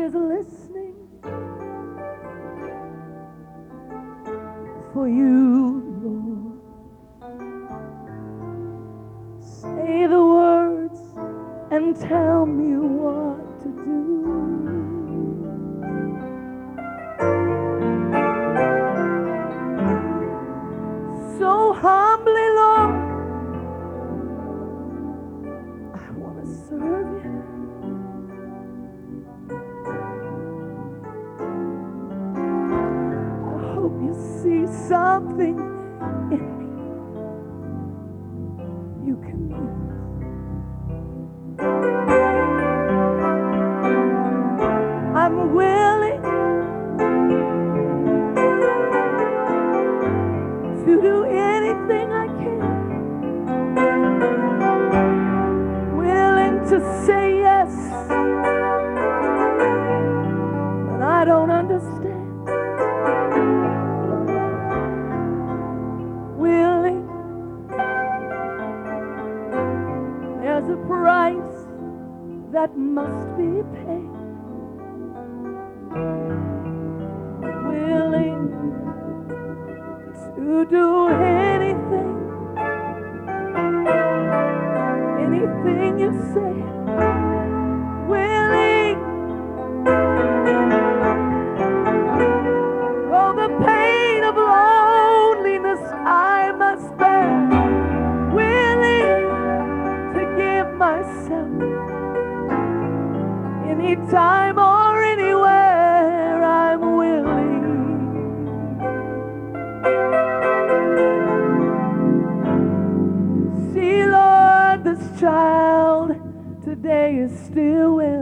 is listening. to say yes and I don't understand. Willing, there's a price that must be paid. Willing to do it. anytime or anywhere I'm willing. See, Lord, this child today is still willing.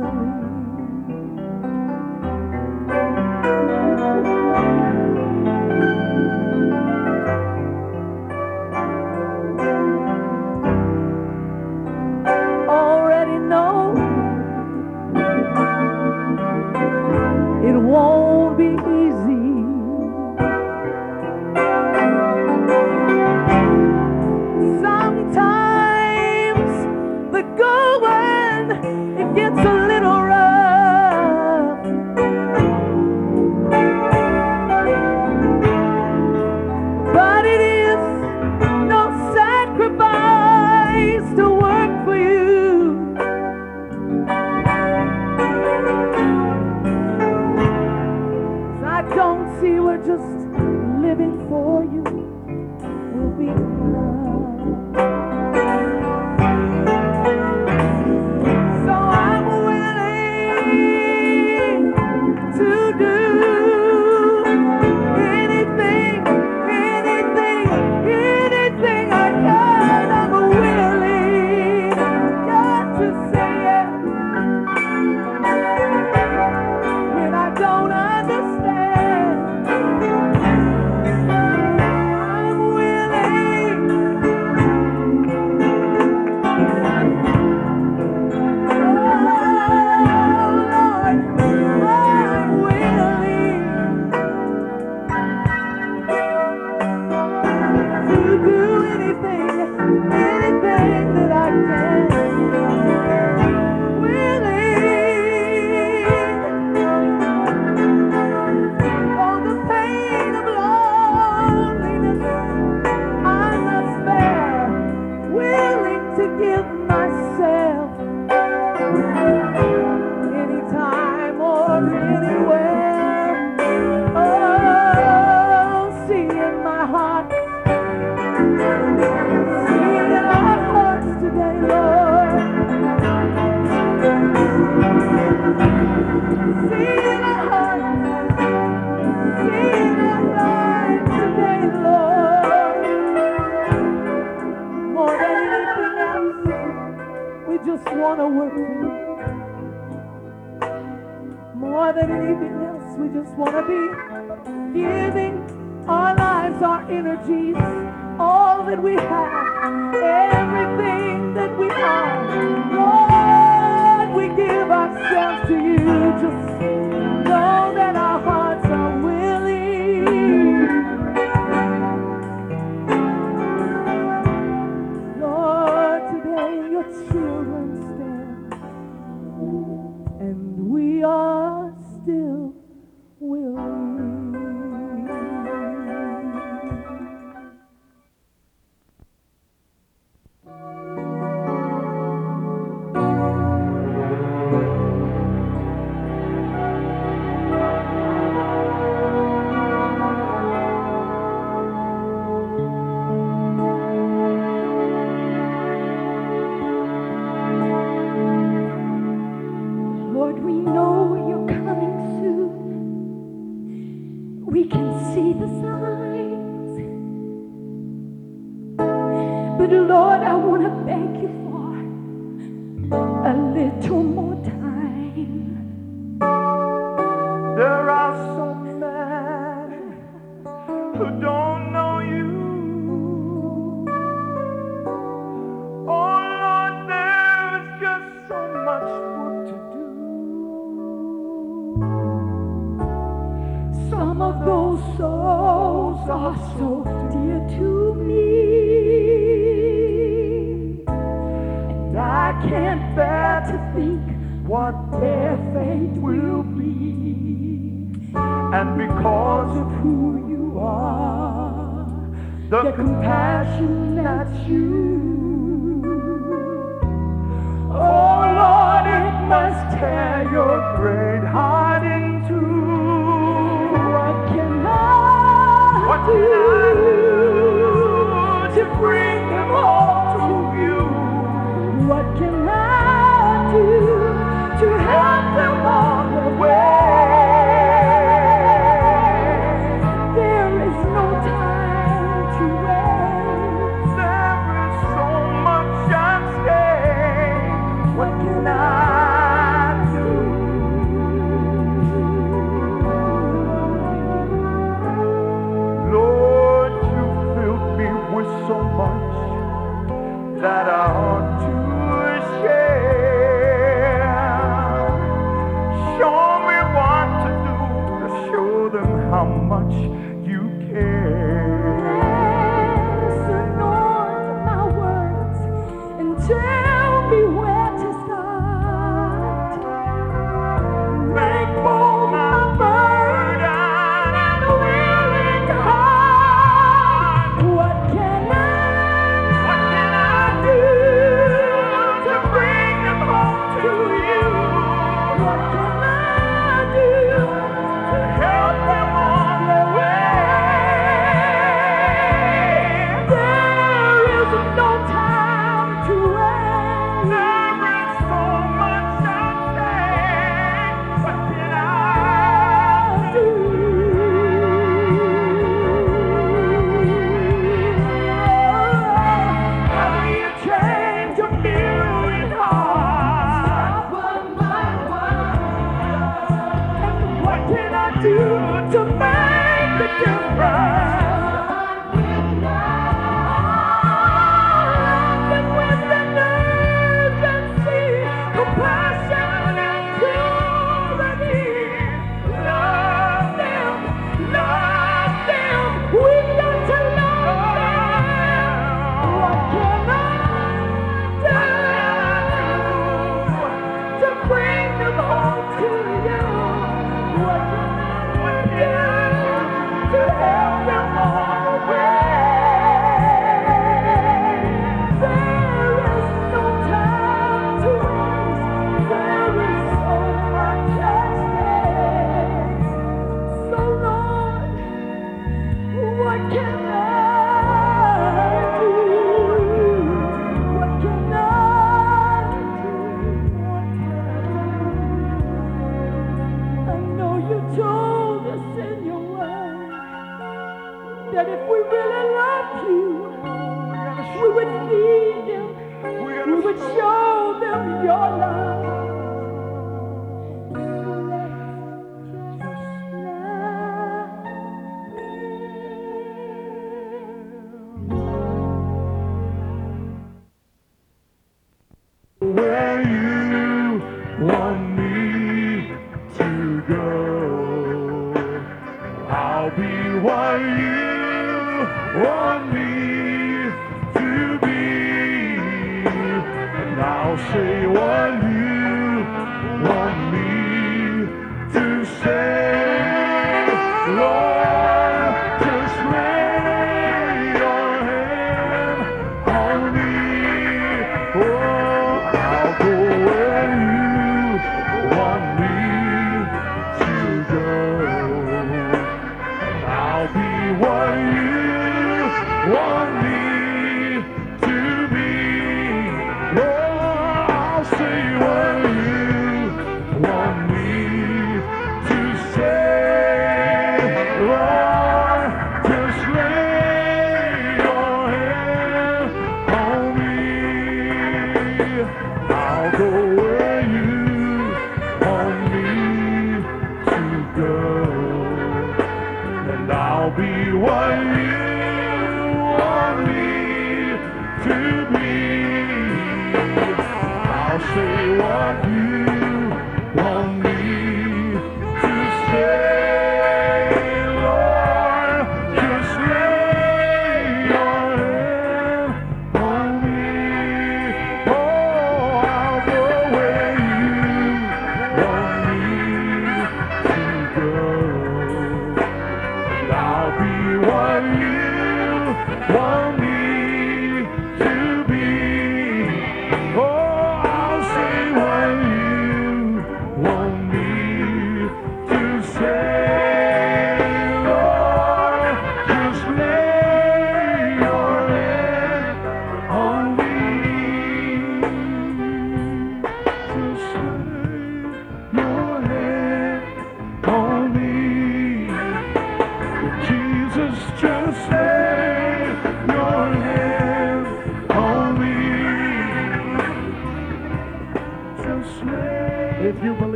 more than anything else, we just want to be giving our lives, our energies, all that we have, everything that we are. Lord, we give ourselves to you. Just because of who you are, the, the compassion that's you. Oh Lord, it must tear your great heart in two. What can I what do? Can I to me. I'll say what you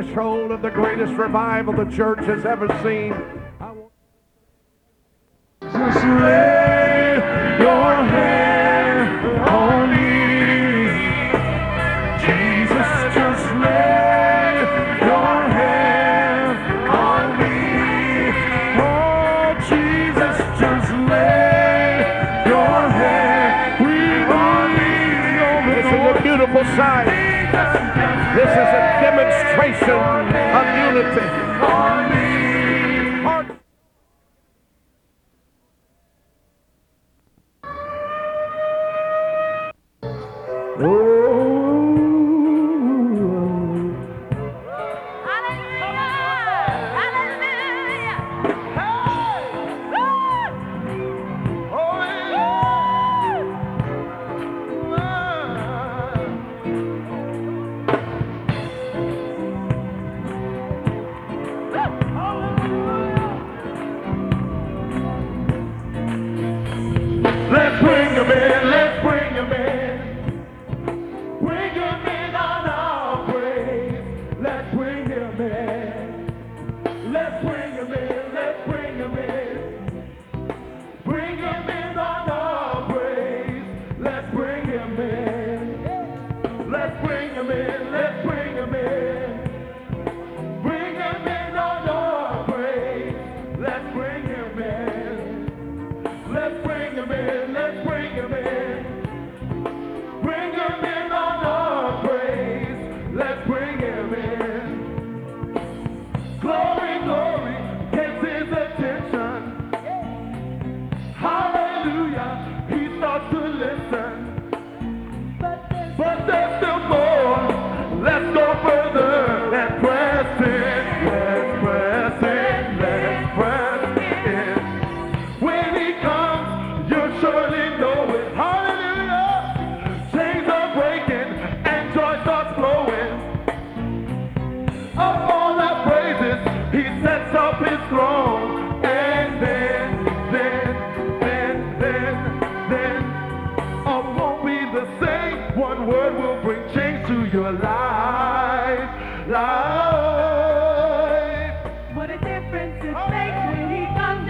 threshold of the greatest revival the church has ever seen. compassion unity. Jamaica. to make me when he.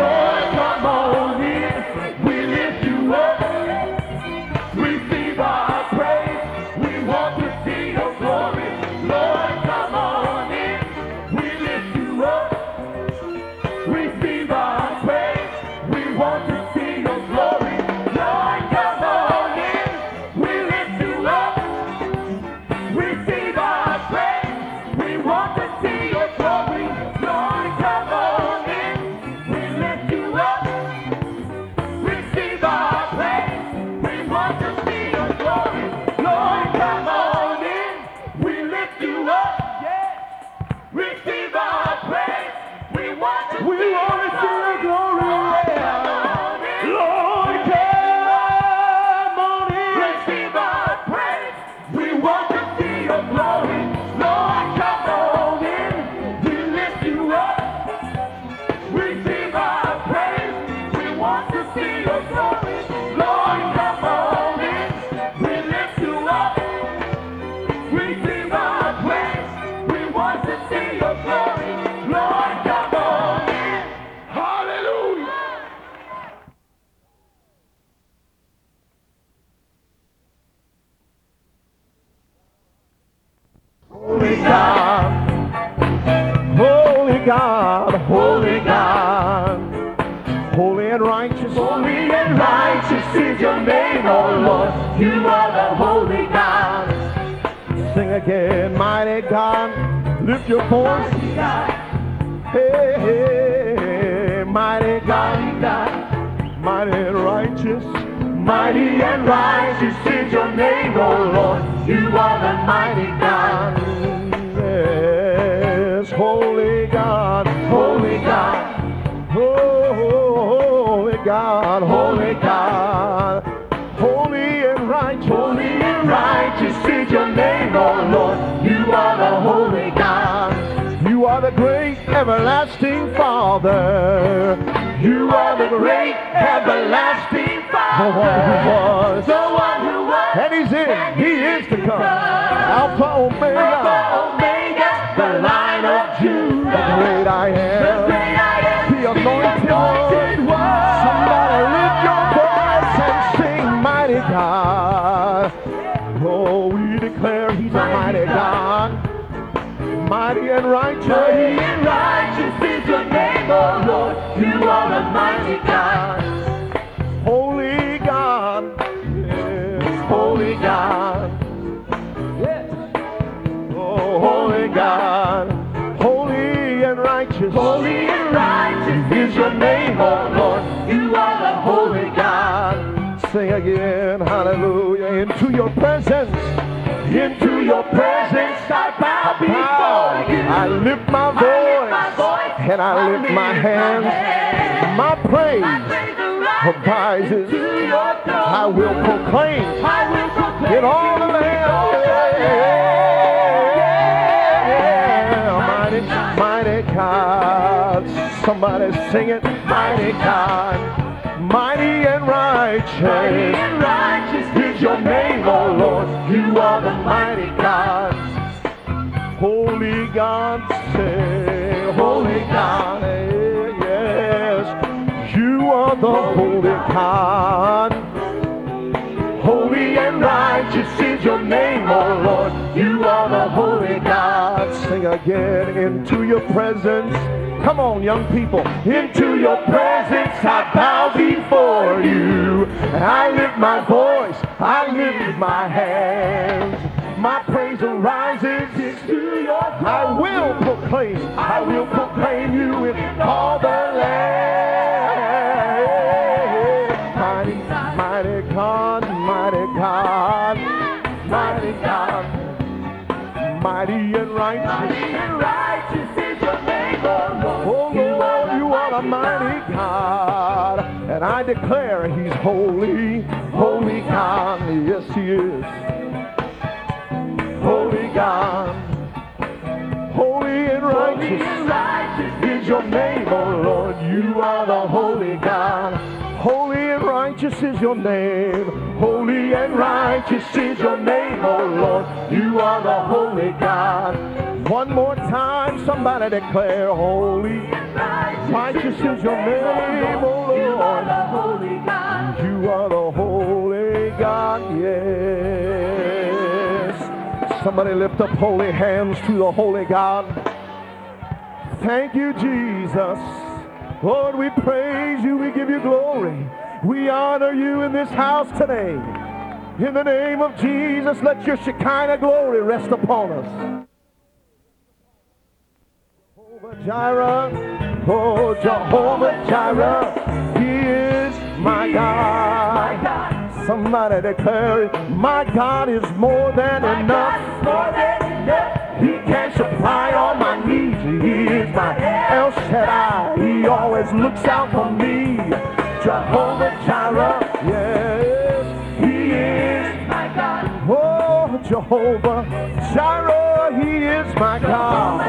Lord. Righteous is your name, O Lord. You are the mighty God. Yes, holy God, Holy God, oh, holy God, holy God, holy and righteous. holy and righteous is your name, O Lord. You are the holy God. You are the great everlasting Father. You are the great everlasting The one who was, The one who was. and He's in, He is to come. Alpha, Alpha, Omega, Omega, the Lion of the Judah. great I The great I am. The anointed anointed one. one. Somebody lift your voice and sing, Mighty God. Oh, we declare He's a mighty God. Mighty and righteous. Mighty and righteous is your name, O Lord. You are a mighty God. Holy and righteous is your name, O Lord. You are the holy God. Sing again, hallelujah, into your presence. Into your presence I bow before you. I lift my I lift my voice voice and I lift my hands. My My praise praise arises. arises to your throne. I will proclaim I will proclaim in all the land. Somebody sing it. Mighty God. Mighty and Mighty righteous. and righteous is your name, O Lord. You are the mighty God. Holy God, say, Holy God, yes, you are the Holy God. Holy and righteous is your name, O Lord. You are the holy God. Sing again into your presence. Come on, young people. Into your presence I bow before you. And I lift my voice, I lift my hands. My praise arises. I will proclaim, I will proclaim you in all the land. Declare He's holy, holy God. Yes, He is. Holy God, holy and Holy righteous and righteous is your name, oh Lord. You are the holy God. Holy and righteous is your name. Holy and righteous is your name, oh Lord. You are the holy God. One more time, somebody declare, Holy, righteous is your name, are Lord. You are the holy God, yes. Somebody lift up holy hands to the holy God. Thank you, Jesus. Lord, we praise you. We give you glory. We honor you in this house today. In the name of Jesus, let your Shekinah glory rest upon us. Jehovah Jireh, oh Jehovah Jireh, He is my God. Somebody declare it. My God is more than My enough. God more than enough. He can supply all my needs. He is my El Shaddai. He always looks out for me. Jehovah Jireh, yes, He is. My God. Oh, Jehovah Jireh, He is my God.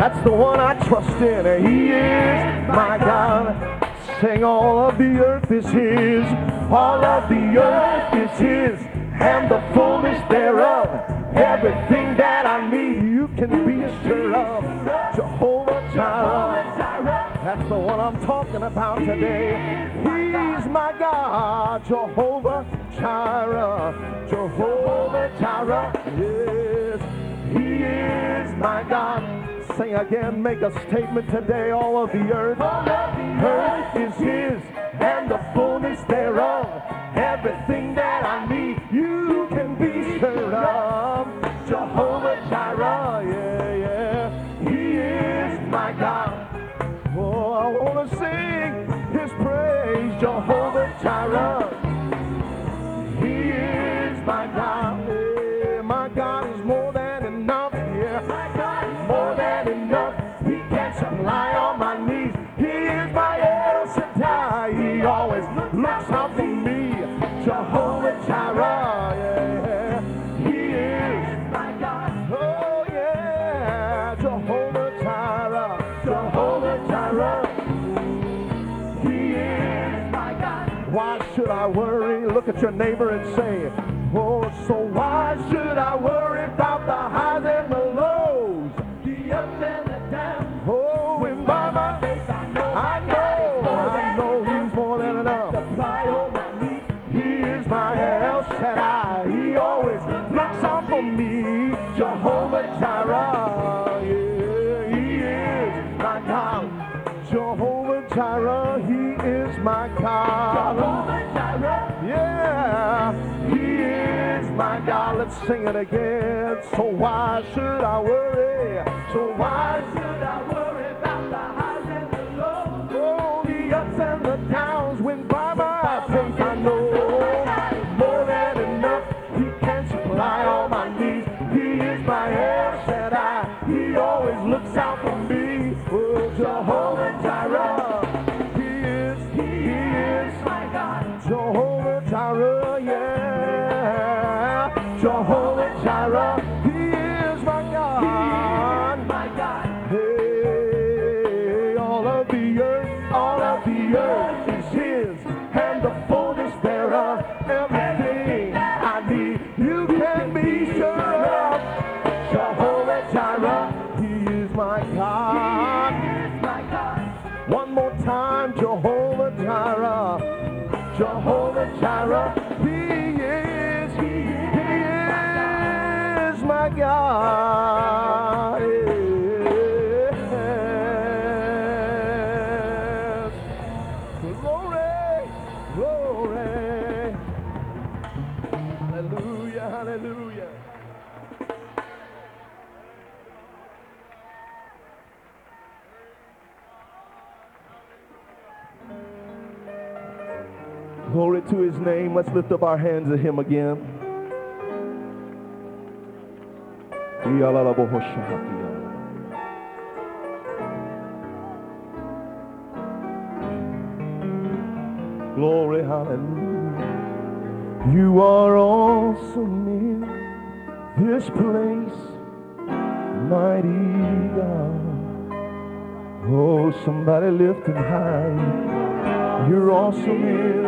That's the one I trust in. He is my God. Sing all of the earth is His. All of the earth is His. And the fullness thereof. Everything that I need, you can be sure of. Jehovah Jireh. That's the one I'm talking about today. He's my God, Jehovah Jireh. Jehovah Jireh. Yes, He is my God. Sing again, make a statement today. All of the earth, earth is His, and the fullness thereof. Everything that I need, you can be sure of. Jehovah Jireh, yeah, yeah. He is my God. Oh, I want to sing his praise, Jehovah Jireh. He is my God. Your neighbor and say, Oh, so why should I worry Sing it again. So why should I worry? So why Glory to his name. Let's lift up our hands to him again. Glory, hallelujah. You are awesome in this place, mighty God. Oh, somebody lift him high. You're awesome in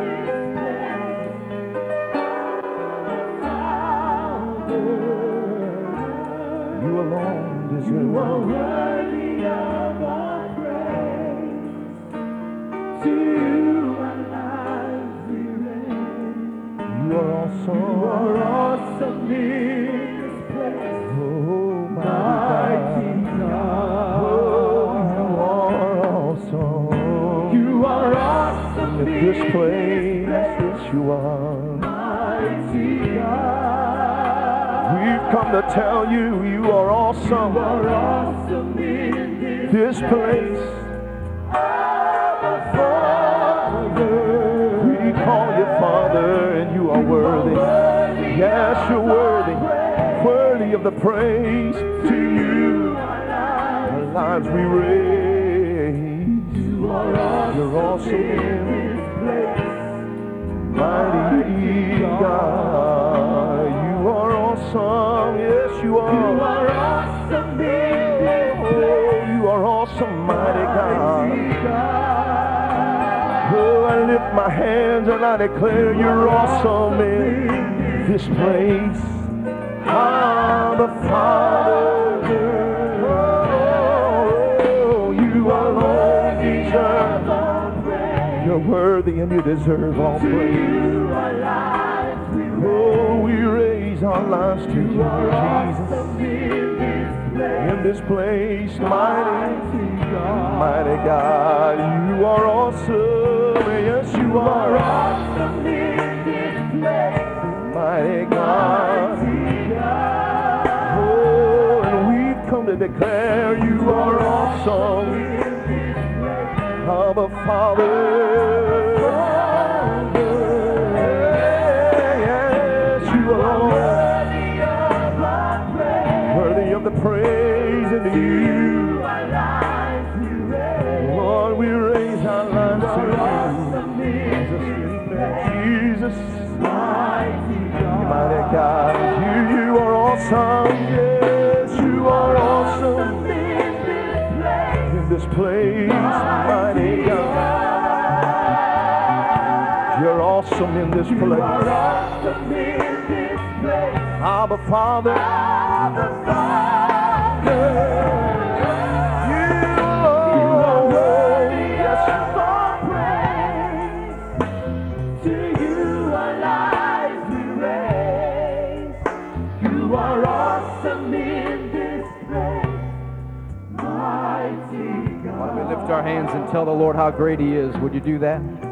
You are worthy of our praise. To you our lives we raise. Oh, you are awesome. You are awesome in this place. Oh, mighty God. Oh, you are awesome. You are awesome in this place. Yes, you are. Come to tell you you are awesome. You are awesome in this, place. Abba, Father. We call you Father, and you are worthy. Yes, you're worthy. Worthy of the praise to you. Our lives we raise. You are awesome. You're awesome in this place. Mighty God, are awesome. Yes, you are. You are awesome. Oh, you are awesome, mighty God. Oh, I lift my hands and I declare you're awesome in this place. Abba, Father. Oh, you alone deserve. You're worthy and you deserve all praise. Oh, we raise our lives to you, Jesus. In this place, mighty God, mighty God, you are awesome. Yes, you You are awesome in this place. Mighty God. Oh, and we've come to declare you are awesome. Abba Father. Praise and you. Lord, we raise our lives to you. Jesus, Jesus, mighty God, you, you are awesome. Yes, you are awesome in this place, mighty God. You're awesome in this place. Abba Father. You are Why don't we lift our hands and tell the Lord how great He is? Would you do that?